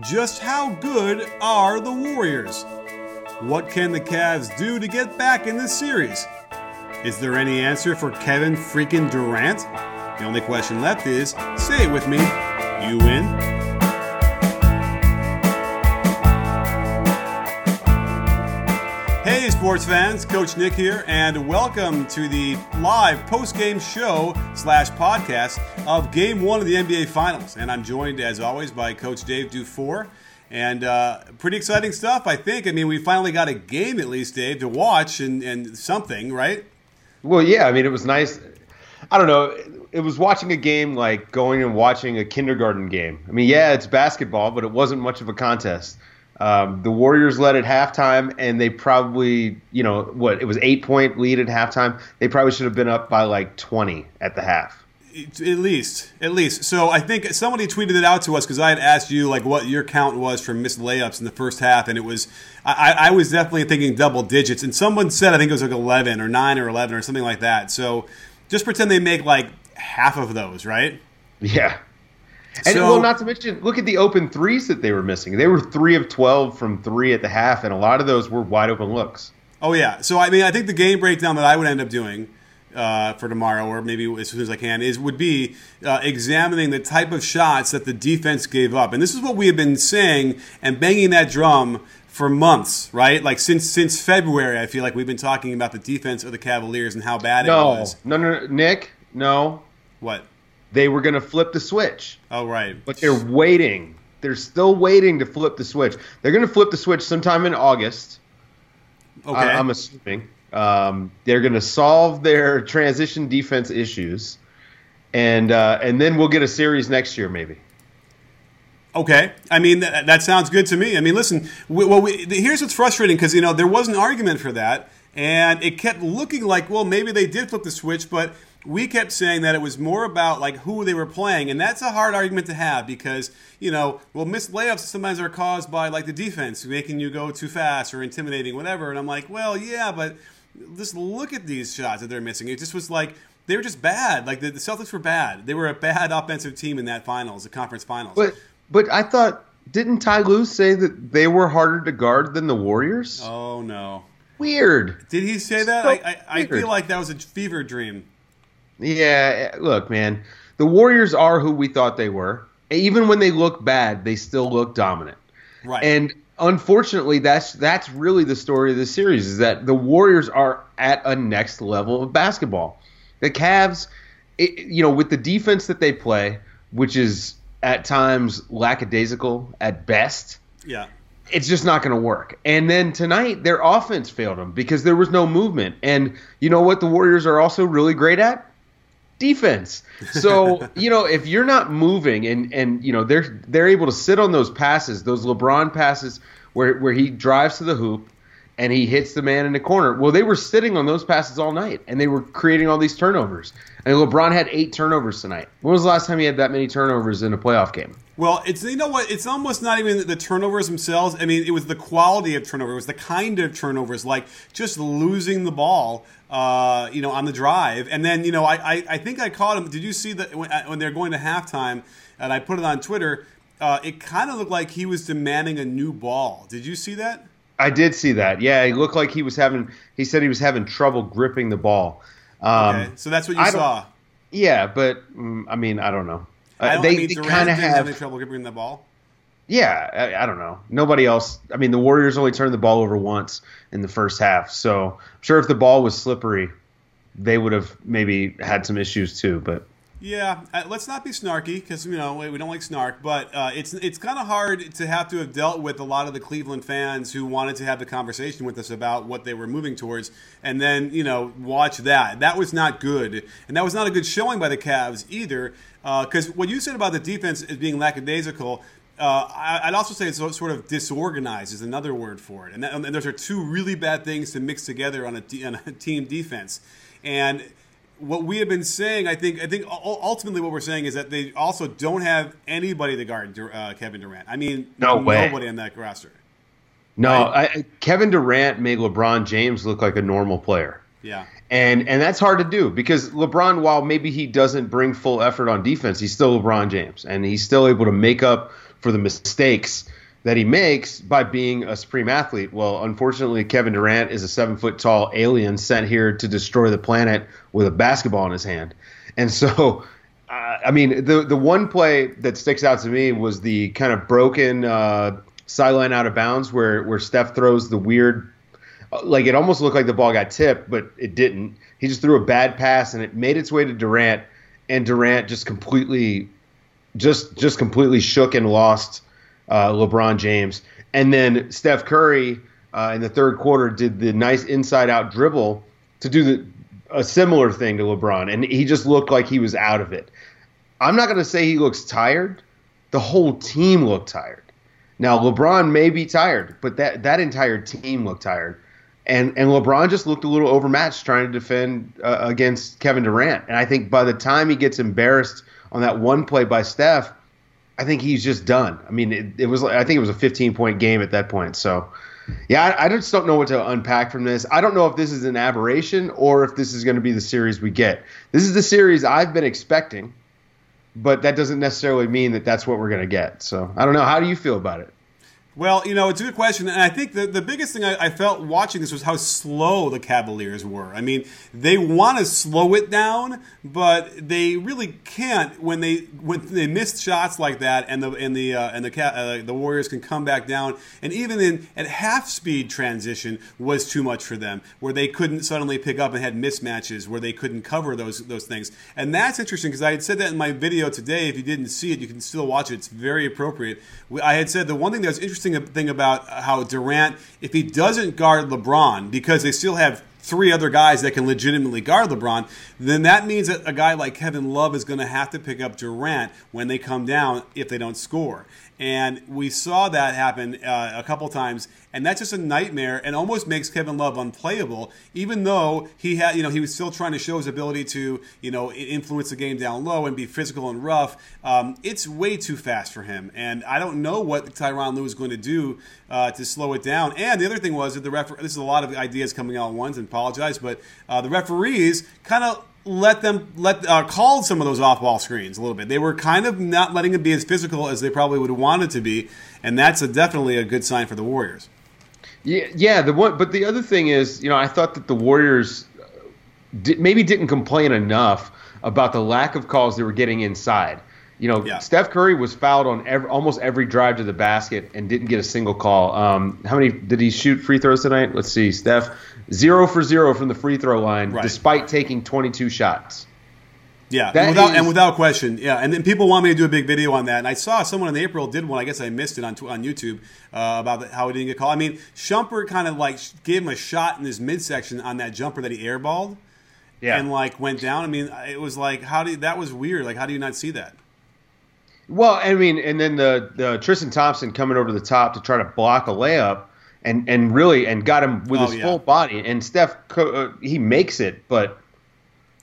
Just how good are the Warriors? What can the Cavs do to get back in this series? Is there any answer for Kevin freaking Durant? The only question left is say it with me. You win. Sports fans, Coach Nick here, and welcome to the live post-game show slash podcast of Game One of the NBA Finals. And I'm joined, as always, by Coach Dave Dufour, and uh, pretty exciting stuff. I think. I mean, we finally got a game, at least, Dave, to watch and, and something, right? Well, yeah. I mean, it was nice. I don't know. It was watching a game like going and watching a kindergarten game. I mean, yeah, it's basketball, but it wasn't much of a contest. Um, the Warriors led at halftime, and they probably, you know, what it was eight point lead at halftime. They probably should have been up by like twenty at the half. At least, at least. So I think somebody tweeted it out to us because I had asked you like what your count was for missed layups in the first half, and it was I, I was definitely thinking double digits. And someone said I think it was like eleven or nine or eleven or something like that. So just pretend they make like half of those, right? Yeah. And so, well, not to mention, look at the open threes that they were missing. They were three of twelve from three at the half, and a lot of those were wide open looks. Oh yeah. So I mean, I think the game breakdown that I would end up doing uh, for tomorrow, or maybe as soon as I can, is would be uh, examining the type of shots that the defense gave up, and this is what we have been saying and banging that drum for months, right? Like since since February, I feel like we've been talking about the defense of the Cavaliers and how bad no, it was. No, no, no, Nick, no. What? They were going to flip the switch. Oh, right. But they're waiting. They're still waiting to flip the switch. They're going to flip the switch sometime in August. Okay. I, am assuming. Um, they're going to solve their transition defense issues, and uh, and then we'll get a series next year, maybe. Okay, I mean that, that sounds good to me. I mean, listen, we, well, we, here's what's frustrating because you know there was an argument for that, and it kept looking like well maybe they did flip the switch, but we kept saying that it was more about like who they were playing, and that's a hard argument to have because you know, well, missed layups sometimes are caused by like the defense making you go too fast or intimidating, whatever. And I'm like, well, yeah, but just look at these shots that they're missing. It just was like they were just bad. Like the, the Celtics were bad. They were a bad offensive team in that finals, the conference finals. But but I thought didn't Ty Lue say that they were harder to guard than the Warriors? Oh no. Weird. Did he say that? So I, I, I feel like that was a fever dream. Yeah, eh, look, man, the Warriors are who we thought they were. Even when they look bad, they still look dominant. Right. And unfortunately, that's that's really the story of the series is that the Warriors are at a next level of basketball. The Cavs, it, you know, with the defense that they play, which is at times lackadaisical at best. Yeah. It's just not going to work. And then tonight, their offense failed them because there was no movement. And you know what the Warriors are also really great at? Defense. So, you know, if you're not moving and and you know, they're they're able to sit on those passes, those LeBron passes where where he drives to the hoop and he hits the man in the corner. Well, they were sitting on those passes all night and they were creating all these turnovers. And LeBron had 8 turnovers tonight. When was the last time he had that many turnovers in a playoff game? Well, it's you know what? It's almost not even the turnovers themselves. I mean, it was the quality of turnover. It was the kind of turnovers, like just losing the ball, uh, you know, on the drive. And then you know, I, I, I think I caught him. Did you see that when, uh, when they're going to halftime? And I put it on Twitter. Uh, it kind of looked like he was demanding a new ball. Did you see that? I did see that. Yeah, he looked like he was having. He said he was having trouble gripping the ball. Um, okay, so that's what you I saw. Yeah, but mm, I mean, I don't know. Uh, they, I mean, they kind of have any trouble gripping the ball. Yeah, I, I, don't know. Nobody else. I mean, the Warriors only turned the ball over once in the first half, so I'm sure if the ball was slippery, they would have maybe had some issues too. But Yeah, uh, let's not be snarky because you know we don't like snark, but uh, it's it's kind of hard to have to have dealt with a lot of the Cleveland fans who wanted to have the conversation with us about what they were moving towards, and then you know watch that. That was not good, and that was not a good showing by the Cavs either. Because uh, what you said about the defense as being lackadaisical, uh, I'd also say it's sort of disorganized is another word for it, and, that, and those are two really bad things to mix together on a, on a team defense. And what we have been saying, I think, I think ultimately what we're saying is that they also don't have anybody to guard uh, Kevin Durant. I mean, no way. nobody on that roster. No, right? I, Kevin Durant made LeBron James look like a normal player. Yeah. And and that's hard to do because LeBron, while maybe he doesn't bring full effort on defense, he's still LeBron James, and he's still able to make up for the mistakes that he makes by being a supreme athlete. Well, unfortunately, Kevin Durant is a seven foot tall alien sent here to destroy the planet with a basketball in his hand. And so, uh, I mean, the the one play that sticks out to me was the kind of broken uh, sideline out of bounds where where Steph throws the weird, uh, like it almost looked like the ball got tipped, but it didn't. He just threw a bad pass and it made its way to Durant, and Durant just completely, just just completely shook and lost uh, LeBron James, and then Steph Curry uh, in the third quarter did the nice inside out dribble to do the a similar thing to LeBron, and he just looked like he was out of it. I'm not going to say he looks tired. The whole team looked tired. Now LeBron may be tired, but that that entire team looked tired, and and LeBron just looked a little overmatched trying to defend uh, against Kevin Durant. And I think by the time he gets embarrassed on that one play by Steph, I think he's just done. I mean, it, it was I think it was a 15 point game at that point. So, yeah, I, I, just don't know what to unpack from this. I don't know if this is an aberration or if this is going to be the series we get. This is the series I've been expecting, but that doesn't necessarily mean that that's what we're going to get. So, I don't know. How do you feel about it? Well, you know, it's a good question. And I think the, the biggest thing I, I, felt watching this was how slow the Cavaliers were. I mean, they want to slow it down, but they really can't when they when they miss shots like that and the and the uh, and the uh, the Warriors can come back down. And even in at half speed transition was too much for them, where they couldn't suddenly pick up and had mismatches where they couldn't cover those those things. And that's interesting because I had said that in my video today. If you didn't see it, you can still watch it. It's very appropriate. I had said the one thing that was interesting interesting thing about uh, how Durant, if he doesn't guard LeBron, because they still have three other guys that can legitimately guard LeBron, then that means that a guy like Kevin Love is going to have to pick up Durant when they come down if they don't score. And we saw that happen uh, a couple times, and that's just a nightmare, and almost makes Kevin Love unplayable. Even though he had, you know, he was still trying to show his ability to, you know, influence the game down low and be physical and rough. Um, it's way too fast for him, and I don't know what Tyronn Lue is going to do uh, to slow it down. And the other thing was that the referee. This is a lot of ideas coming out at once, and apologize, but uh, the referees kind of let them let uh, called some of those off ball screens a little bit. They were kind of not letting it be as physical as they probably would have wanted to be, and that's a, definitely a good sign for the Warriors. Yeah, yeah. The one, but the other thing is, you know, I thought that the Warriors did, maybe didn't complain enough about the lack of calls they were getting inside. You know, yeah. Steph Curry was fouled on every, almost every drive to the basket and didn't get a single call. Um, how many did he shoot free throws tonight? Let's see. Steph zero for zero from the free throw line, right. despite taking 22 shots. Yeah, and without, is, and without question, yeah. And then people want me to do a big video on that, and I saw someone in April did one. I guess I missed it on on YouTube uh, about the, how he didn't get called. I mean, Shumpert kind of like gave him a shot in his midsection on that jumper that he airballed, yeah, and like went down. I mean, it was like how do you, that was weird. Like, how do you not see that? Well, I mean, and then the, the Tristan Thompson coming over the top to try to block a layup and and really and got him with oh, his yeah. full body. And Steph, uh, he makes it, but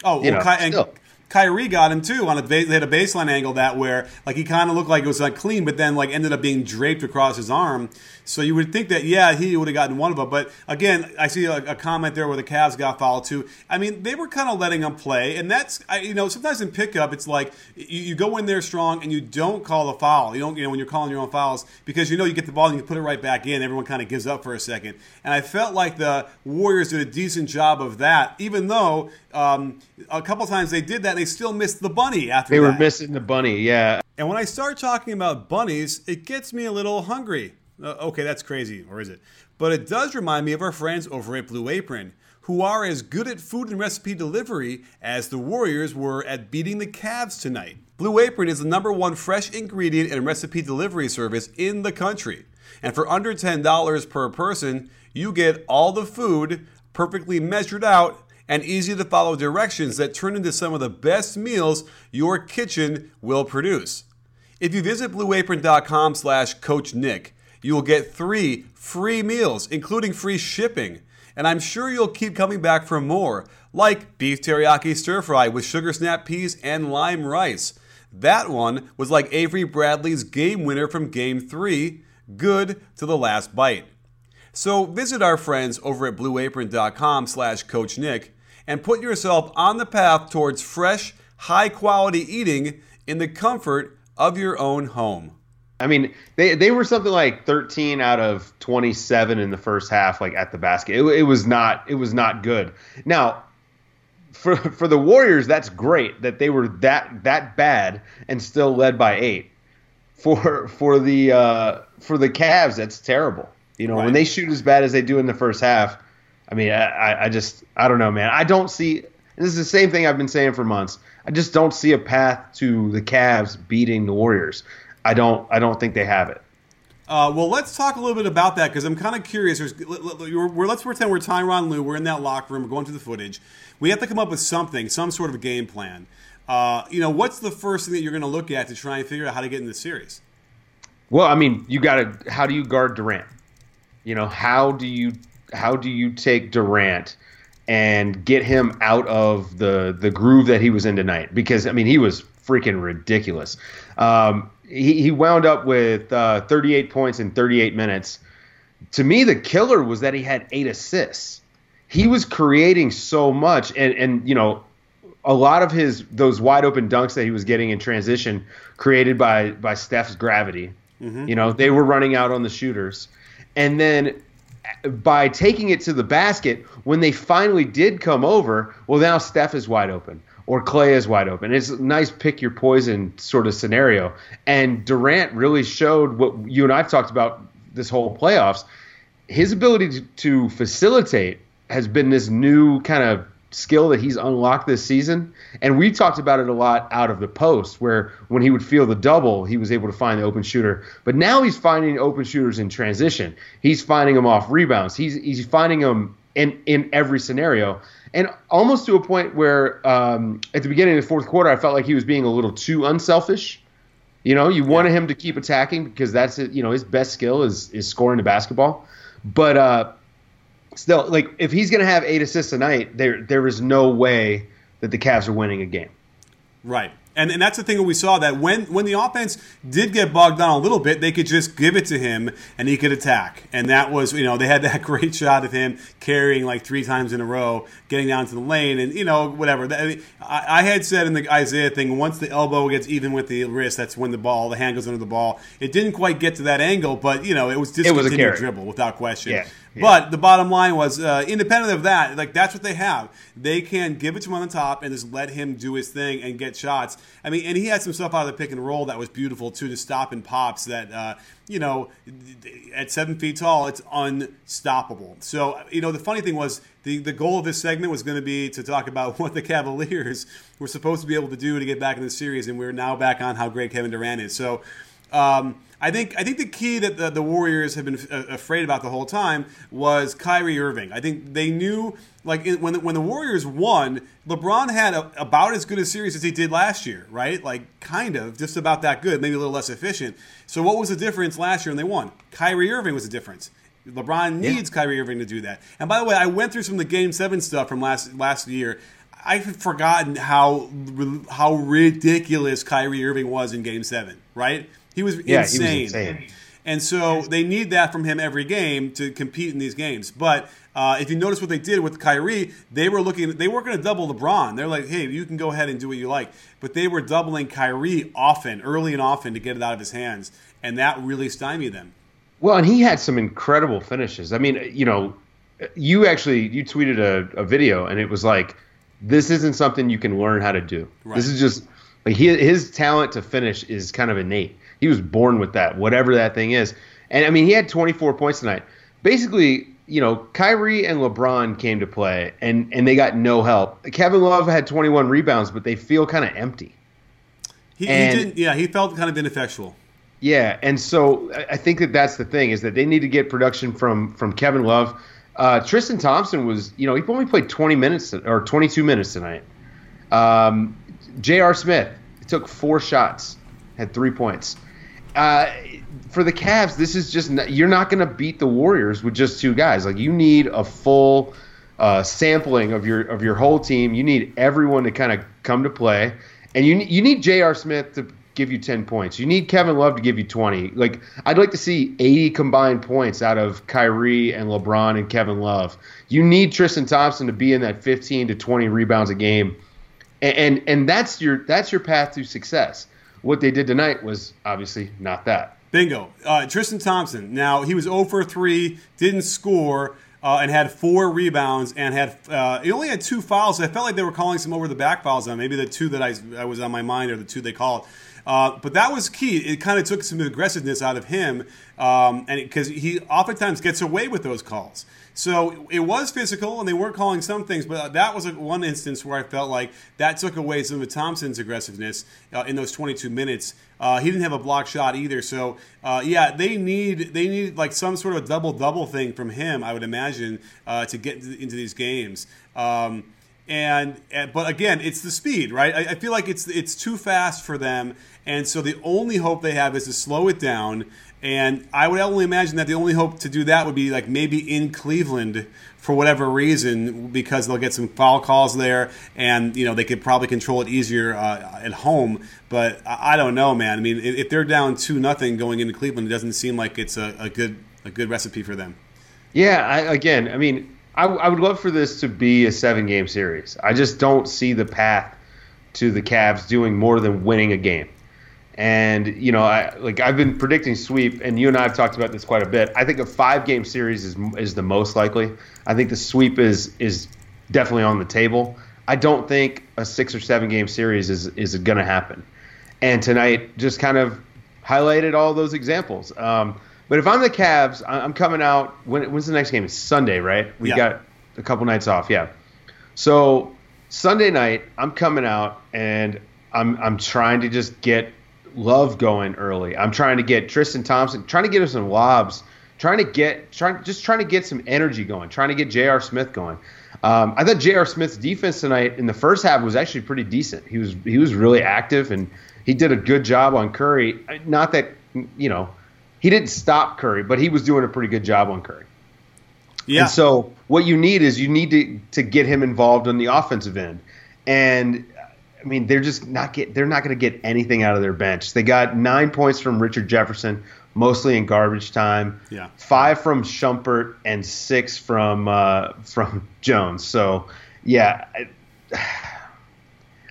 oh, you know, and Kyrie got him too on a they had a baseline angle that where like he kind of looked like it was like clean, but then like ended up being draped across his arm. So you would think that yeah he would have gotten one of them, but again I see a, a comment there where the Cavs got fouled too. I mean they were kind of letting him play, and that's I, you know sometimes in pickup it's like you, you, go in there strong and you don't call the foul. You don't you know when you're calling your own fouls because you know you get the ball and you put it right back in. Everyone kind of gives up for a second, and I felt like the Warriors did a decent job of that, even though um, a couple times they did that and they still missed the bunny after they that. were missing the bunny, yeah. And when I start talking about bunnies, it gets me a little hungry. Uh, okay, that's crazy, or is it? But it does remind me of our friends over at Blue Apron, who are as good at food and recipe delivery as the Warriors were at beating the Cavs tonight. Blue Apron is the number one fresh ingredient and recipe delivery service in the country. And for under $10 per person, you get all the food perfectly measured out and easy to follow directions that turn into some of the best meals your kitchen will produce. If you visit blueapron.com slash coach Nick, you will get three free meals, including free shipping and I'm sure you'll keep coming back for more, like beef teriyaki stir fry with sugar snap peas and lime rice. That one was like Avery Bradley's game winner from Game 3, good to the last bite. So visit our friends over at blueapron.com slash Coach Nick and put yourself on the path towards fresh, high quality eating in the comfort of your own home. I mean, they they were something like 13 out of 27 in the first half, like at the basket. It, it was not it was not good. Now, for for the Warriors, that's great that they were that that bad and still led by eight. For for the uh, for the Cavs, that's terrible. You know, right. when they shoot as bad as they do in the first half, I mean, I, I just I don't know, man. I don't see. this is the same thing I've been saying for months. I just don't see a path to the Cavs beating the Warriors. I don't I don't think they have it. Uh, well, let's talk a little bit about that because I'm kind of curious. Let's pretend we're Tyronn Lue. We're in that locker room. We're going through the footage. We have to come up with something, some sort of a game plan. Uh, you know, what's the first thing that you're going to look at to try and figure out how to get in the series? Well, I mean, you got to. How do you guard Durant? You know, how do you how do you take Durant and get him out of the the groove that he was in tonight? Because I mean, he was freaking ridiculous. Um, he, he wound up with uh, 38 points in 38 minutes. To me, the killer was that he had eight assists. He was creating so much, and and you know, a lot of his those wide open dunks that he was getting in transition created by by Steph's gravity. Mm-hmm. You know, they were running out on the shooters, and then by taking it to the basket, when they finally did come over, well, now Steph is wide open or Klay is wide open. It's a nice pick your poison sort of scenario. And Durant really showed what you and I've talked about this whole playoffs. His ability to, facilitate has been this new kind of skill that he's unlocked this season. And we talked about it a lot out of the post, where when he would feel the double, he was able to find the open shooter. But now he's finding open shooters in transition. He's finding them off rebounds. He's he's finding them in in every scenario and almost to a point where um, at the beginning of the fourth quarter, I felt like he was being a little too unselfish. You know, you wanted yeah. him to keep attacking because that's it. You know, his best skill is is scoring the basketball. But uh, still, like if he's going to have eight assists a night, there there is no way that the Cavs are winning a game. Right. And, and that's the thing that we saw that when, when the offense did get bogged down a little bit, they could just give it to him and he could attack. And that was, you know, they had that great shot of him carrying like three times in a row, getting down to the lane, and, you know, whatever. I, I had said in the Isaiah thing, once the elbow gets even with the wrist, that's when the ball, the hand goes under the ball. It didn't quite get to that angle, but, you know, it was discontinued it was dribble without question. Yeah. But the bottom line was, uh, independent of that, like that's what they have. They can give it to him on the top and just let him do his thing and get shots. I mean, and he had some stuff out of the pick and roll that was beautiful too, to stop and pops that, uh, you know, at seven feet tall, it's unstoppable. So, you know, the funny thing was the, the goal of this segment was going to be to talk about what the Cavaliers were supposed to be able to do to get back in the series, and we're now back on how great Kevin Durant is. So, um, I think I think the key that the, the Warriors have been f- uh, afraid about the whole time was Kyrie Irving. I think they knew like in, when the, when the Warriors won, LeBron had a, about as good a series as he did last year, right? Like kind of just about that good, maybe a little less efficient. So what was the difference last year when they won? Kyrie Irving was the difference. LeBron needs yeah. Kyrie Irving to do that. And by the way, I went through some of the Game Seven stuff from last last year. I've forgotten how how ridiculous Kyrie Irving was in Game Seven. Right? He was yeah, insane. He was insane. And so they need that from him every game to compete in these games. But uh, if you notice what they did with Kyrie, they were looking. They weren't going to double LeBron. They're like, hey, you can go ahead and do what you like. But they were doubling Kyrie often, early and often, to get it out of his hands, and that really stymied them. Well, and he had some incredible finishes. I mean, you know, you actually you tweeted a, a video, and it was like, this isn't something you can learn how to do. Right. This is just like he, his talent to finish is kind of innate. He was born with that, whatever that thing is. And I mean, he had 24 points tonight. Basically, you know, Kyrie and LeBron came to play, and and they got no help. Kevin Love had 21 rebounds, but they feel kind of empty. He, he didn't. Yeah, he felt kind of ineffectual. Yeah, and so I think that that's the thing is that they need to get production from from Kevin Love. Uh, Tristan Thompson was, you know, he only played 20 minutes or 22 minutes tonight. Um, J.R. Smith took four shots, had three points. Uh, for the Cavs, this is just not, you're not going to beat the Warriors with just two guys. Like you need a full uh, sampling of your of your whole team. You need everyone to kind of come to play, and you you need J.R. Smith to give you 10 points. You need Kevin Love to give you 20. Like I'd like to see 80 combined points out of Kyrie and LeBron and Kevin Love. You need Tristan Thompson to be in that 15 to 20 rebounds a game. And and, and that's your that's your path to success. What they did tonight was obviously not that. Bingo. Uh, Tristan Thompson. Now he was 0 for 3, didn't score, uh, and had four rebounds, and had uh, he only had two fouls. I felt like they were calling some over the back fouls on. Maybe the two that I, I was on my mind are the two they called. Uh, but that was key. It kind of took some aggressiveness out of him, um, and because he oftentimes gets away with those calls. So it was physical, and they weren't calling some things, but that was one instance where I felt like that took away some of Thompson's aggressiveness uh, in those 22 minutes. Uh, he didn't have a block shot either, so uh, yeah, they need they need like some sort of double double thing from him, I would imagine, uh, to get into these games. Um, and, and, but again, it's the speed, right? I, I, feel like it's it's too fast for them, and so the only hope they have is to slow it down. And I would only imagine that the only hope to do that would be like maybe in Cleveland for whatever reason, because they'll get some foul calls there, and you know they could probably control it easier uh, at home. But I, I, don't know, man. I mean, if, they're down two nothing going into Cleveland, it doesn't seem like it's a, a good a good recipe for them. Yeah, I, again, I mean, I, I would love for this to be a seven game series. I just don't see the path to the Cavs doing more than winning a game. And you know, I like I've been predicting sweep, and you and I have talked about this quite a bit. I think a five game series is is the most likely. I think the sweep is is definitely on the table. I don't think a six or seven game series is is going to happen. And tonight just kind of highlighted all those examples. Um, but if I'm the Cavs, I'm coming out. When, when's the next game? It's Sunday, right? We yeah. got a couple nights off. Yeah. So Sunday night, I'm coming out and I'm I'm trying to just get Love going early. I'm trying to get Tristan Thompson, trying to get him some lobs, trying to get trying just trying to get some energy going, trying to get J.R. Smith going. Um, I thought J.R. Smith's defense tonight in the first half was actually pretty decent. He was he was really active and he did a good job on Curry. Not that you know he didn't stop Curry, but he was doing a pretty good job on Curry. Yeah. And so what you need is you need to to get him involved on the offensive end. And I mean, they're just not get they're not going to get anything out of their bench. They got 9 points from Richard Jefferson, mostly in garbage time. Yeah. 5 from Shumpert and 6 from uh, from Jones. So, yeah, I,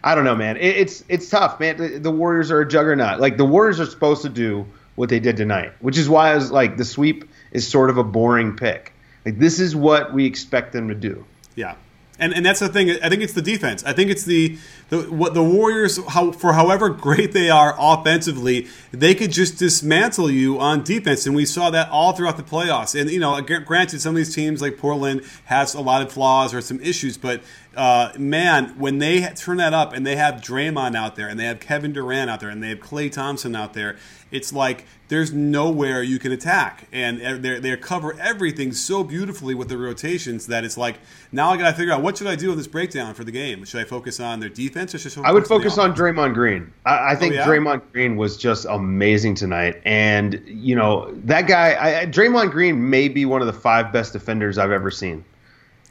I don't know, man. It, it's it's tough, man. The, the Warriors are a juggernaut. Like the Warriors are supposed to do what they did tonight, which is why I was like, the sweep is sort of a boring pick. Like this is what we expect them to do. Yeah. And, and that's the thing. I think it's the defense. I think it's the, the what the Warriors, how, for however great they are offensively, they could just dismantle you on defense, and we saw that all throughout the playoffs. And you know, granted, some of these teams like Portland has a lot of flaws or some issues, but uh, man, when they turn that up and they have Draymond out there and they have Kevin Durant out there and they have Klay Thompson out there, it's like there's nowhere you can attack. And they they cover everything so beautifully with the rotations that it's like now I got to figure out what should I do with this breakdown for the game. Should I focus on their defense or should I, I would focus on, on Draymond Green. I, I think oh, yeah? Draymond Green was just amazing tonight, and you know that guy. I, Draymond Green may be one of the five best defenders I've ever seen.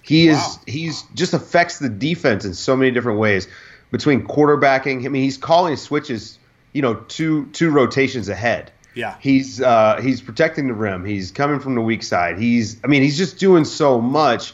He is he's just affects the defense in so many different ways. Between quarterbacking, I mean, he's calling switches, you know, two two rotations ahead. Yeah, he's uh, he's protecting the rim. He's coming from the weak side. He's I mean, he's just doing so much.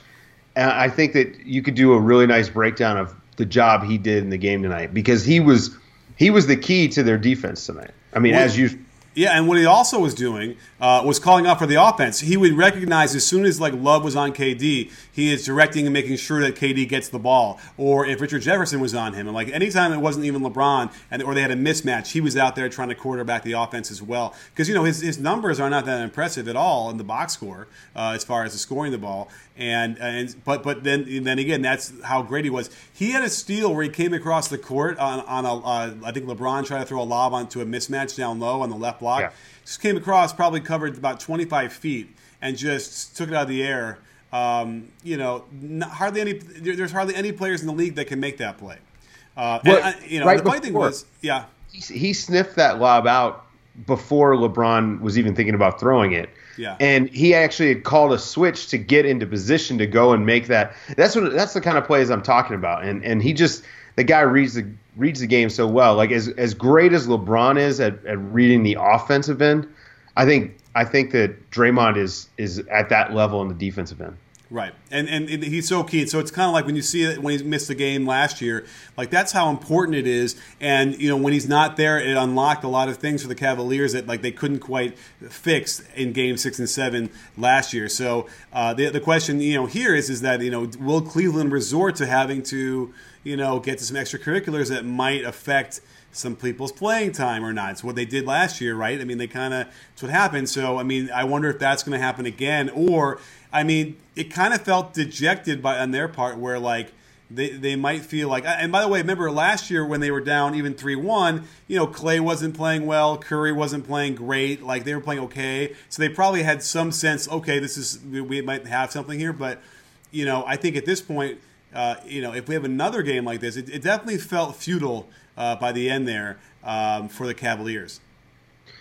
And I think that you could do a really nice breakdown of the job he did in the game tonight because he was he was the key to their defense tonight. I mean, as you Yeah, and what he also was doing uh, was calling out for the offense. He would recognize as soon as like Love was on KD, he is directing and making sure that KD gets the ball. Or if Richard Jefferson was on him, and like anytime it wasn't even LeBron, and or they had a mismatch, he was out there trying to quarterback the offense as well. Because you know his, his numbers are not that impressive at all in the box score uh, as far as the scoring the ball. And and but but then then again, that's how great he was. He had a steal where he came across the court on on a uh, I think LeBron tried to throw a lob onto a mismatch down low on the left block. Yeah. Just came across, probably covered about 25 feet, and just took it out of the air. Um, you know, not, hardly any. There's hardly any players in the league that can make that play. Uh, well, and, you know, right the funny thing was, yeah, he, he sniffed that lob out before LeBron was even thinking about throwing it. Yeah. And he actually had called a switch to get into position to go and make that. That's what that's the kind of plays I'm talking about. And and he just the guy reads the reads the game so well. Like as as great as LeBron is at, at reading the offensive end, I think I think that Draymond is is at that level in the defensive end. Right, and and he's so keen. So it's kind of like when you see it when he missed the game last year. Like that's how important it is. And you know when he's not there, it unlocked a lot of things for the Cavaliers that like they couldn't quite fix in Game Six and Seven last year. So uh, the the question you know here is is that you know will Cleveland resort to having to you know get to some extracurriculars that might affect some people's playing time or not. It's what they did last year, right? I mean, they kind of, it's what happened. So, I mean, I wonder if that's going to happen again. Or, I mean, it kind of felt dejected by on their part where, like, they, they might feel like, and by the way, remember last year when they were down even 3 1, you know, Klay wasn't playing well, Curry wasn't playing great, like they were playing okay. So they probably had some sense, okay, this is, we might have something here. But, you know, I think at this point, uh, you know, if we have another game like this, it, it definitely felt futile uh, by the end there um, for the Cavaliers.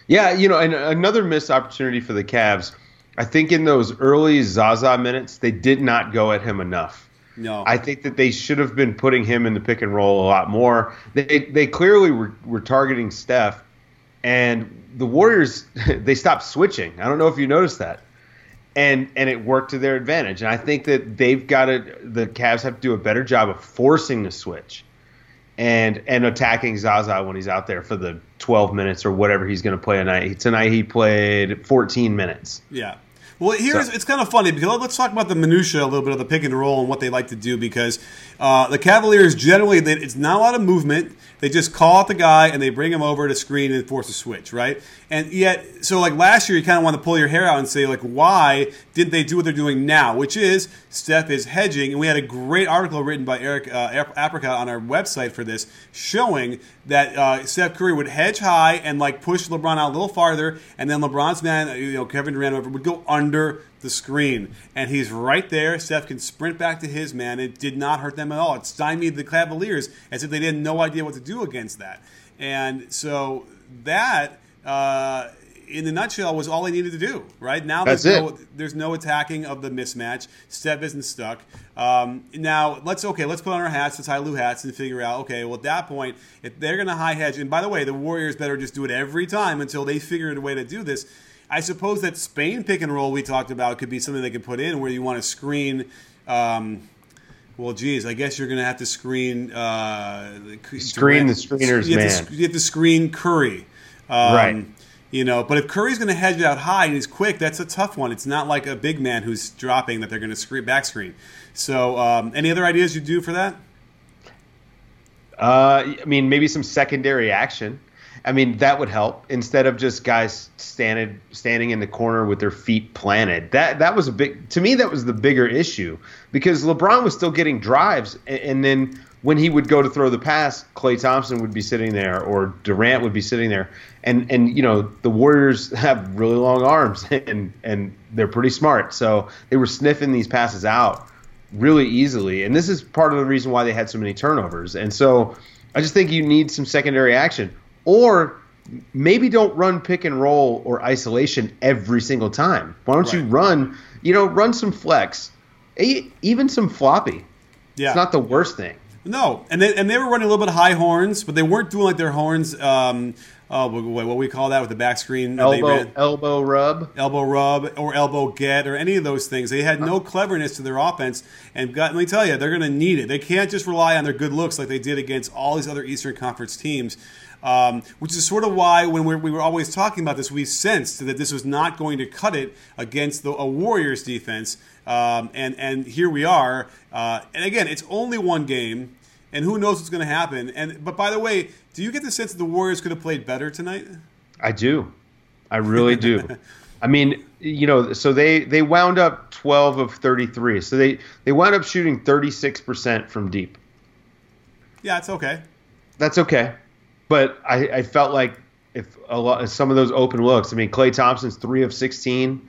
Yeah, you know, and another missed opportunity for the Cavs. I think in those early Zaza minutes, they did not go at him enough. No, I think that they should have been putting him in the pick and roll a lot more. They they clearly were, were targeting Steph, and the Warriors they stopped switching. I don't know if you noticed that, and and it worked to their advantage. And I think that they've got to the Cavs have to do a better job of forcing the switch and and attacking Zaza when he's out there for the 12 minutes or whatever he's going to play tonight. Tonight he played 14 minutes. Yeah. Well, here's so. it's kind of funny because let's talk about the minutia a little bit of the pick and roll and what they like to do because uh, the Cavaliers generally they, it's not a lot of movement. They just call out the guy and they bring him over to screen and force a switch, right? And yet, so like last year, you kind of want to pull your hair out and say like, why didn't they do what they're doing now? Which is Steph is hedging, and we had a great article written by Eric uh, Apricot on our website for this, showing that uh, Steph Curry would hedge high and like push LeBron out a little farther, and then LeBron's man, you know, Kevin Durant, would go under the screen, and he's right there. Steph can sprint back to his man. It did not hurt them at all. It stymied the Cavaliers as if they had no idea what to do against that. And so that, uh, in the nutshell, was all he needed to do. Right now, there's That's no there's no attacking of the mismatch. Steph isn't stuck. Um, now let's okay, let's put on our hats, the Ty Lue hats, and figure out okay. Well, at that point, if they're going to high hedge, and by the way, the Warriors better just do it every time until they figure out a way to do this I suppose that Spain pick and roll we talked about could be something they could put in where you want to screen. Um, well, geez, I guess you're going to have to screen uh, screen direct, the screeners, you man. To, you have to screen Curry, um, right? You know, but if Curry's going to hedge it out high and he's quick, that's a tough one. It's not like a big man who's dropping that they're going to screen back screen. So, um, any other ideas you do for that? Uh, I mean, maybe some secondary action. I mean, that would help instead of just guys standing standing in the corner with their feet planted. That that was a big to me. That was the bigger issue because LeBron was still getting drives, and, and then when he would go to throw the pass, Klay Thompson would be sitting there, or Durant would be sitting there, and and you know the Warriors have really long arms, and and they're pretty smart, so they were sniffing these passes out really easily, and this is part of the reason why they had so many turnovers, and so. I just think you need some secondary action or maybe don't run pick and roll or isolation every single time. Why don't right. you run, you know, run some flex, even some floppy. Yeah. It's not the worst thing. No, and they, and they were running a little bit high horns, but they weren't doing like their horns um, oh, what, what we call that with the back screen elbow elbow rub, elbow rub, or elbow get, or any of those things. They had no cleverness to their offense, and got, let me tell you, they're going to need it. They can't just rely on their good looks like they did against all these other Eastern Conference teams. Um, which is sort of why when we're, we were always talking about this, we sensed that this was not going to cut it against the, a Warriors defense. Um, and and here we are. Uh, and again, it's only one game and who knows what's going to happen. And but by the way, do you get the sense that the Warriors could have played better tonight? I do, I really do. I mean, you know, so they they wound up 12 of 33. So they they wound up shooting 36% from deep. Yeah, it's okay. That's okay, but I, I felt like if a lot some of those open looks. I mean, Klay Thompson's three of 16,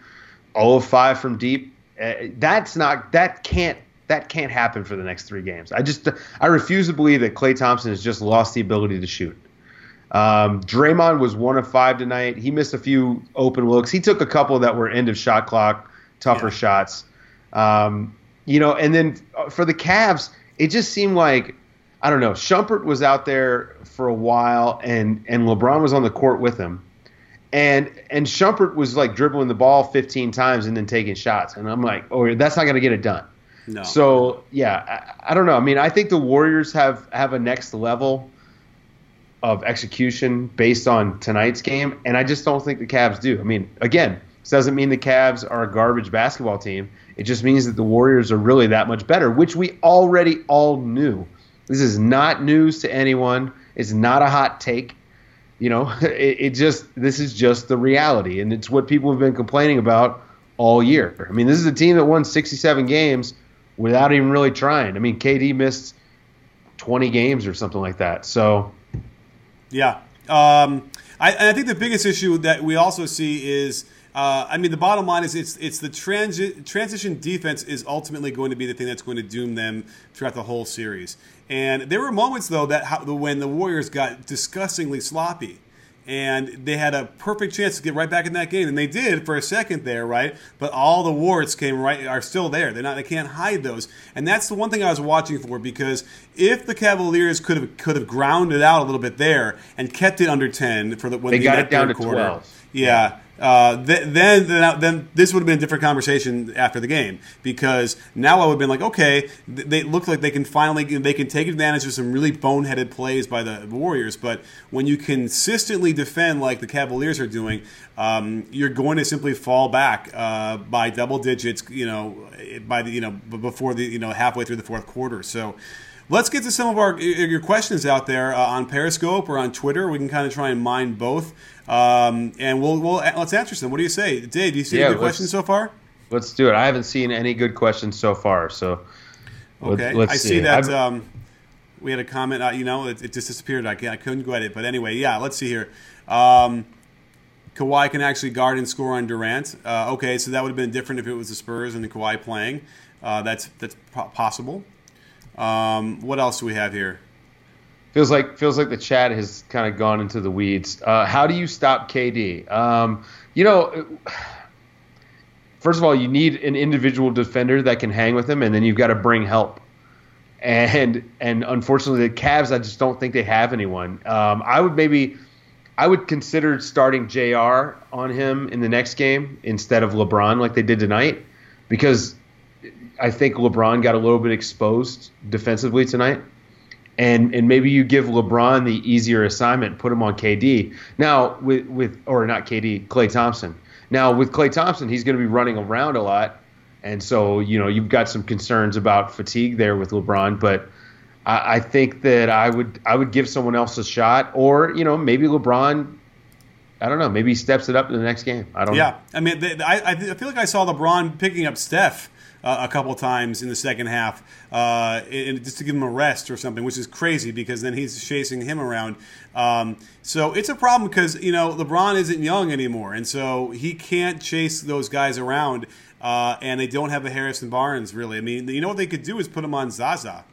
all of five from deep. Uh, that's not that can't that can't happen for the next three games. I just I refuse to believe that Klay Thompson has just lost the ability to shoot. Um, Draymond was one of five tonight. He missed a few open looks. He took a couple that were end of shot clock, tougher yeah. shots. Um, you know, and then uh, for the Cavs, it just seemed like I don't know. Shumpert was out there for a while, and and LeBron was on the court with him, and and Shumpert was like dribbling the ball 15 times and then taking shots, and I'm like, oh, that's not going to get it done. No. So yeah, I, I, don't know. I mean, I think the Warriors have have a next level of execution based on tonight's game, and I just don't think the Cavs do. I mean, again, this doesn't mean the Cavs are a garbage basketball team. It just means that the Warriors are really that much better, which we already all knew. This is not news to anyone. It's not a hot take. You know, it, it just this is just the reality, and it's what people have been complaining about all year. I mean, this is a team that won 67 games without even really trying. I mean, KD missed 20 games or something like that. So, yeah. Um, I, I, think the biggest issue that we also see is, uh, I mean, the bottom line is it's it's the transi- transition defense is ultimately going to be the thing that's going to doom them throughout the whole series. And there were moments though that how, when the Warriors got disgustingly sloppy and they had a perfect chance to get right back in that game, and they did for a second there, right? But all the warts came right are still there. They're not. They can't hide those, and that's the one thing I was watching for because if the Cavaliers could have could have grounded out a little bit there and kept it under ten for the when they, got it down to quarter, twelve, yeah uh, th- then, then then this would have been a different conversation after the game because now I would have been like, okay, they look like they can finally they can take advantage of some really boneheaded plays by the Warriors. But when you consistently defend like the Cavaliers are doing, um, you're going to simply fall back uh, by double digits. You know, by the you know before the you know halfway through the fourth quarter. So. Let's get to some of our your questions out there uh, on Periscope or on Twitter. We can kind of try and mine both. Um, and we'll, we'll let's answer some. What do you say, Dave? Do you see yeah, any good questions so far? Let's do it. I haven't seen any good questions so far. So okay, let's, I see, see that um, we had a comment. Uh, you know, it, it, just disappeared. I, I couldn't get it, but anyway, yeah. Let's see here. Um, Kawhi can actually guard and score on Durant. Uh, okay, so that would have been different if it was the Spurs and the Kawhi playing. Uh, that's that's possible. Um, what else do we have here? feels like feels like the chat has kind of gone into the weeds. Uh, how do you stop KD? Um, you know, first of all, you need an individual defender that can hang with him, and then you've got to bring help. And and unfortunately, the Cavs, I just don't think they have anyone. Um, I would maybe, I would consider starting J.R. on him in the next game instead of LeBron like they did tonight, because I think LeBron got a little bit exposed defensively tonight and and maybe you give LeBron the easier assignment, put him on KD. Now with with or not KD, Klay Thompson. Now with Klay Thompson, he's going to be running around a lot, and so you know you've got some concerns about fatigue there with LeBron. But I, I think that I would I would give someone else a shot, or you know maybe LeBron. I don't know. Maybe he steps it up in the next game. I don't. Yeah, know. I mean, they, I I feel like I saw LeBron picking up Steph uh, a couple times in the second half, uh, and just to give him a rest or something, which is crazy because then he's chasing him around. Um, so it's a problem because you know LeBron isn't young anymore, and so he can't chase those guys around. Uh, and they don't have a Harrison Barnes really. I mean, you know what they could do is put him on Zaza.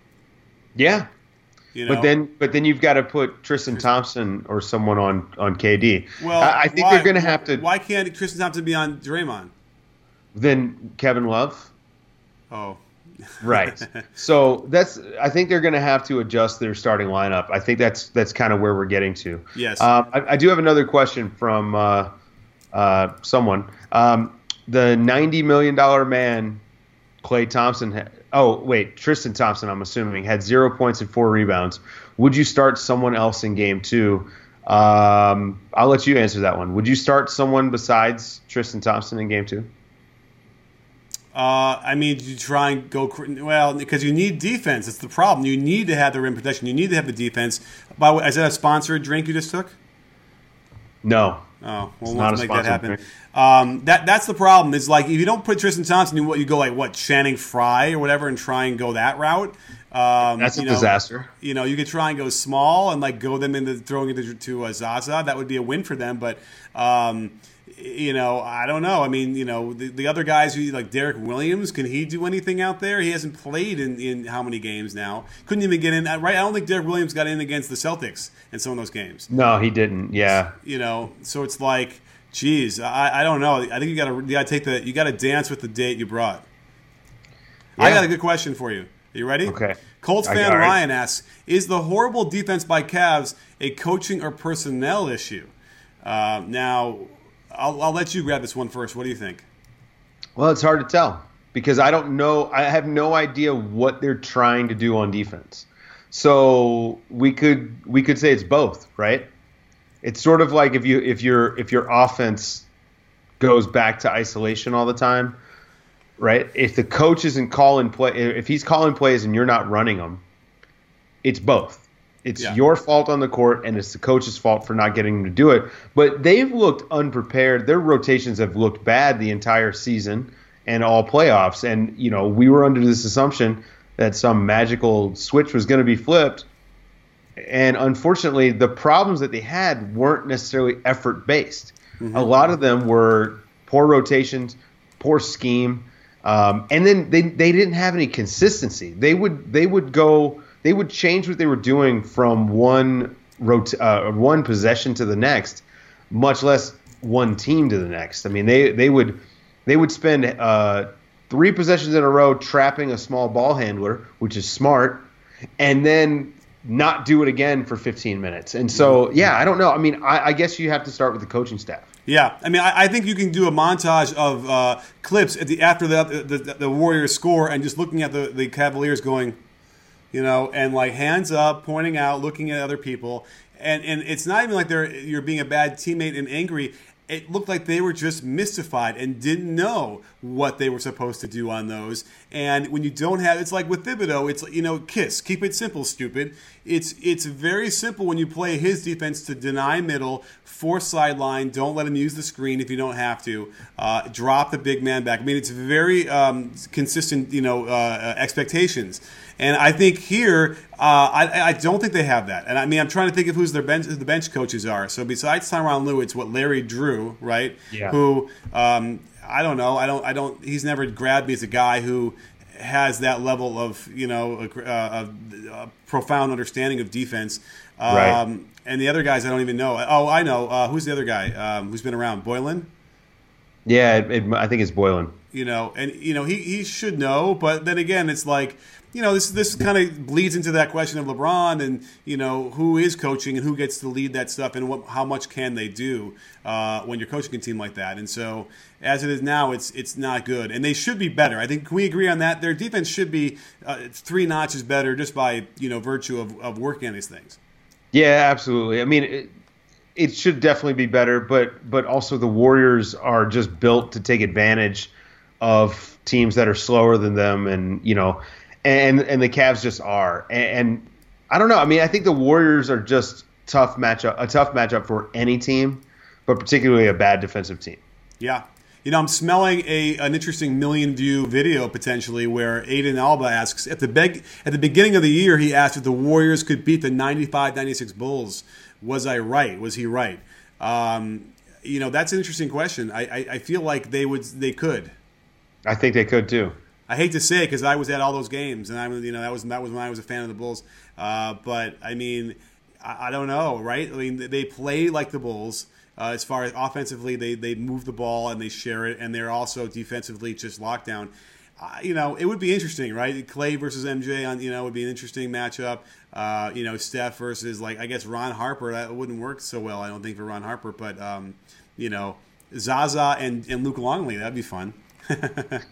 Yeah, you know? But then, but then you've got to put Tristan Thompson or someone on on KD. Well, I, I think why, they're going to have to. Why can't Tristan Thompson be on Draymond? Then Kevin Love. Oh, right. So that's I think they're going to have to adjust their starting lineup. I think that's that's kind of where we're getting to. Yes. Um, I, I, do have another question from uh, uh, someone. Um, the ninety million dollar man, Klay Thompson. Ha- oh wait, Tristan Thompson. I'm assuming had zero points and four rebounds. Would you start someone else in game two? Um, I'll let you answer that one. Would you start someone besides Tristan Thompson in game two? Uh, I mean, you try and go well because you need defense. It's the problem. You need to have the rim protection. You need to have the defense. By the way, is that a sponsored drink you just took? No. Oh, well, we'll not make that happen. Um, that that's the problem. Is like if you don't put Tristan Thompson, you, you go like what Channing Frye or whatever, and try and go that route. Um, that's a you know, disaster. You know, you could try and go small and like go them into throwing it to, to uh, Zaza. That would be a win for them, but. Um, you know, I don't know. I mean, you know, the, the other guys who like Deron Williams, can he do anything out there? He hasn't played in, in how many games now? Couldn't even get in. Right? I don't think Deron Williams got in against the Celtics in some of those games. No, he didn't. Yeah. You know, so it's like, geez, I, I don't know. I think you got to you got to take the you got to dance with the date you brought. Yeah. I got a good question for you. Are you ready? Okay. Colts fan Ryan asks: Is the horrible defense by Cavs a coaching or personnel issue? Uh, now, I'll, I'll let you grab this one first. What do you think? Well, it's hard to tell because I don't know. I have no idea what they're trying to do on defense. So we could we could say it's both, right? It's sort of like if you if your if your offense goes back to isolation all the time, right? If the coach isn't calling play, if he's calling plays and you're not running them, it's both. It's yeah. your fault on the court, and it's the coach's fault for not getting them to do it. But they've looked unprepared. Their rotations have looked bad the entire season and all playoffs. And you know, we were under this assumption that some magical switch was going to be flipped. And unfortunately, the problems that they had weren't necessarily effort based. Mm-hmm. A lot of them were poor rotations, poor scheme, um, and then they they didn't have any consistency. They would they would go they would change what they were doing from one rot- uh, one possession to the next, much less one team to the next. I mean, they they would they would spend uh, three possessions in a row trapping a small ball handler, which is smart, and then not do it again for 15 minutes. And so, yeah, I don't know. I mean, I, I guess you have to start with the coaching staff. Yeah, I mean, I, I, think you can do a montage of uh, clips the after the, the, the Warriors score and just looking at the, the Cavaliers going, you know, and like hands up, pointing out, looking at other people, and and it's not even like they're you're being a bad teammate and angry. It looked like they were just mystified and didn't know what they were supposed to do on those. And when you don't have, it's like with Thibodeau, it's you know, kiss, keep it simple, stupid. It's it's very simple when you play his defense to deny middle, force sideline, don't let him use the screen if you don't have to, uh, drop the big man back. I mean, it's very um, consistent, you know, uh, expectations. And I think here, uh, I, I, don't think they have that. And I mean, I'm trying to think of who's their bench, the bench coaches are. So besides Tyronn Lue, it's what Larry Drew, right? Yeah. Who um, I don't know. I don't. I don't. He's never grabbed me as a guy who has that level of you know a, a, a profound understanding of defense. Um, right. And the other guys, I don't even know. Oh, I know. Uh, who's the other guy um, who's been around? Boylen. Yeah, it, it, I think it's Boylen. You know, and you know he he should know, but then again, it's like you know, this this kind of bleeds into that question of LeBron and you know who is coaching and who gets to lead that stuff and what, how much can they do uh, when you're coaching a team like that. And so as it is now, it's it's not good, and they should be better. I think we agree on that? Their defense should be uh, three notches better just by you know virtue of, of working on these things. Yeah, absolutely. I mean. It, it should definitely be better, but but also the Warriors are just built to take advantage of teams that are slower than them, and you know and and the Cavs just are. And, and, I don't know. I mean, I think the Warriors are just tough matchup, a tough matchup for any team, but particularly a bad defensive team. Yeah. You know, I'm smelling a an interesting million view video potentially where Aiden Alba asks at the beg, at the beginning of the year he asked if the Warriors could beat the 95-96 Bulls. Was I right? Was he right? Um, you know, that's an interesting question. I, I, I feel like they would they could. I think they could too. I hate to say it because I was at all those games, and I was, you know, that was that was when I was a fan of the Bulls. Uh, but I mean, I, I, don't know, right? I mean, they play like the Bulls. Uh, as far as offensively, they they move the ball and they share it, and they're also defensively just lockdown. uh, you know, it would be interesting, right? Klay versus MJ on, you know, would be an interesting matchup. Uh, you know, Steph versus like I guess Ron Harper. That wouldn't work so well, I don't think, for Ron Harper. But um, you know, Zaza and, and Luke Longley, that'd be fun.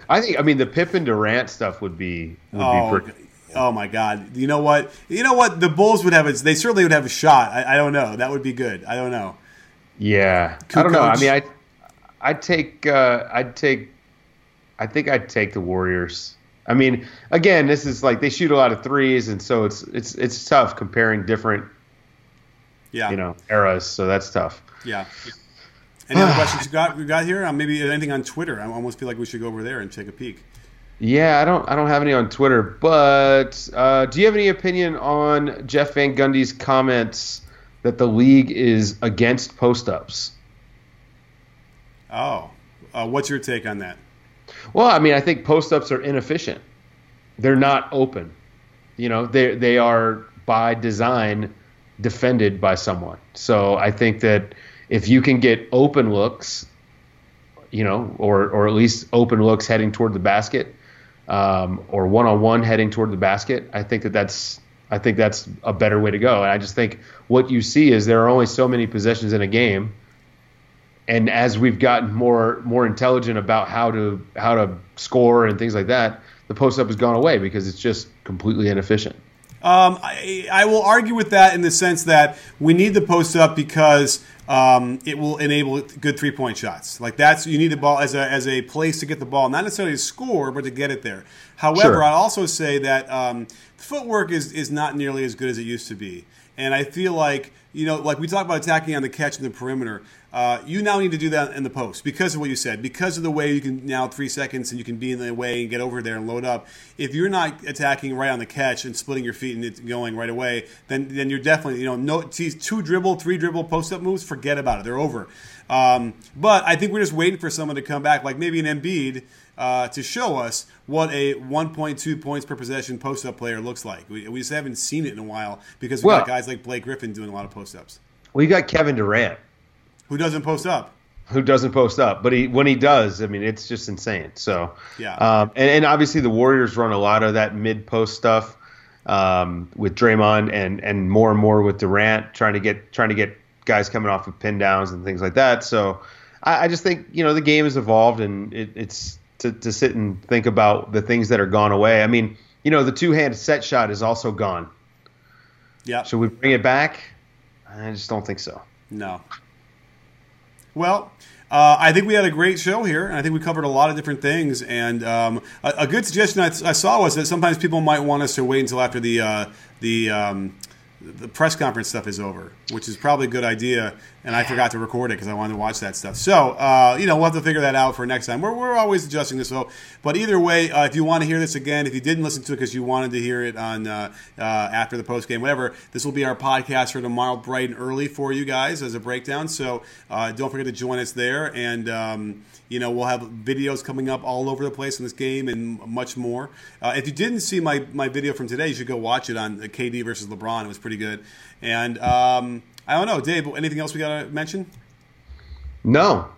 I think. I mean, the Pippen Durant stuff would be. Would oh, be pretty- oh my God! You know what? You know what? The Bulls would have. A, they certainly would have a shot. I, I don't know. That would be good. I don't know. Yeah, I don't know. I mean, I I'd take uh, I'd take I think I'd take the Warriors. I mean, again, this is like they shoot a lot of threes, and so it's it's it's tough comparing different, yeah, you know, eras. So that's tough. Yeah. Any other questions you got? We got here? Um, maybe anything on Twitter? I almost feel like we should go over there and take a peek. Yeah, I don't I don't have any on Twitter, but uh, do you have any opinion on Jeff Van Gundy's comments that the league is against post ups? Oh, uh, what's your take on that? Well, I mean, I think post ups are inefficient. They're not open. You know, they they are by design defended by someone. So I think that if you can get open looks, you know, or or at least open looks heading toward the basket, um, or one on one heading toward the basket, I think that that's I think that's a better way to go. And I just think what you see is there are only so many possessions in a game and as we've gotten more more intelligent about how to how to score and things like that, the post up has gone away because it's just completely inefficient. Um, I, I, will argue with that in the sense that we need the post up because um, it will enable good three point shots. Like that's you need the ball as a as a place to get the ball, not necessarily to score, but to get it there. However, sure. I also say that um, footwork is is not nearly as good as it used to be, and I feel like you know, like we talk about attacking on the catch and the perimeter. Uh, you now need to do that in the post because of what you said, because of the way you can now three seconds and you can be in the way and get over there and load up. If you're not attacking right on the catch and splitting your feet and it's going right away, then then you're definitely you know no two dribble, three dribble post up moves. Forget about it; they're over. Um, but I think we're just waiting for someone to come back, like maybe an Embiid, uh, to show us what a 1.2 points per possession post up player looks like. We, we, just haven't seen it in a while because we well, got guys like Blake Griffin doing a lot of post ups. Well, you got Kevin Durant who doesn't post up. Who doesn't post up, but he when he does, I mean, it's just insane. So yeah, um, and, and obviously the Warriors run a lot of that mid post stuff um, with Draymond and and more and more with Durant trying to get trying to get guys coming off of pin downs and things like that. So I, I just think you know the game has evolved and it, it's to, to sit and think about the things that are gone away. I mean, you know, the two hand set shot is also gone. Yeah. Should we bring it back? I just don't think so. No. Well, uh, I think we had a great show here, and I think we covered a lot of different things. And um, a, a, good suggestion I, I, saw was that sometimes people might want us to wait until after the uh, the um, the press conference stuff is over, which is probably a good idea. And I forgot to record it because I wanted to watch that stuff. So, uh, you know, we'll have to figure that out for next time. We're, we're always adjusting this. though. but either way, uh, if you want to hear this again, if you didn't listen to it because you wanted to hear it on uh, uh after the post game, whatever, this will be our podcast for tomorrow, bright and early for you guys as a breakdown. So, uh, don't forget to join us there. And um, you know, we'll have videos coming up all over the place in this game and much more. Uh, if you didn't see my, my video from today, you should go watch it on KD versus LeBron. It was pretty good. And um, I don't know, Dave. Anything else we got to mention? No,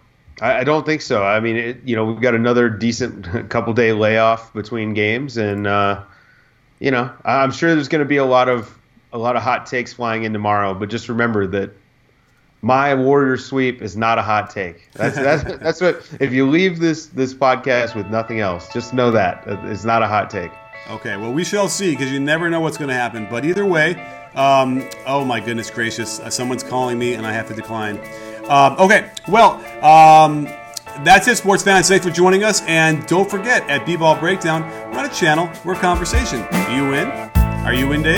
I, I, don't think so. I mean, it, you know, we've got another decent couple day layoff between games, and uh, you know, I'm sure there's going to be a lot of a lot of hot takes flying in tomorrow. But just remember that my warrior sweep is not a hot take. That's that's that's what. If you leave this this podcast with nothing else, just know that it's not a hot take. Okay, well we shall see because you never know what's going to happen. But either way, um, oh my goodness gracious, uh, someone's calling me and I have to decline. Um, okay, well. Um, that's it, sports fans. Thanks for joining us. And don't forget, at B-Ball Breakdown, we're on a channel we're a conversation. Are you in? Are you in, Dave?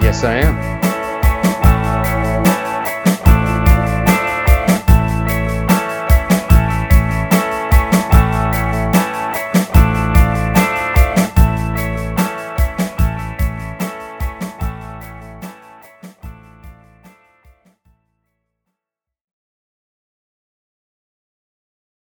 Yes, I am.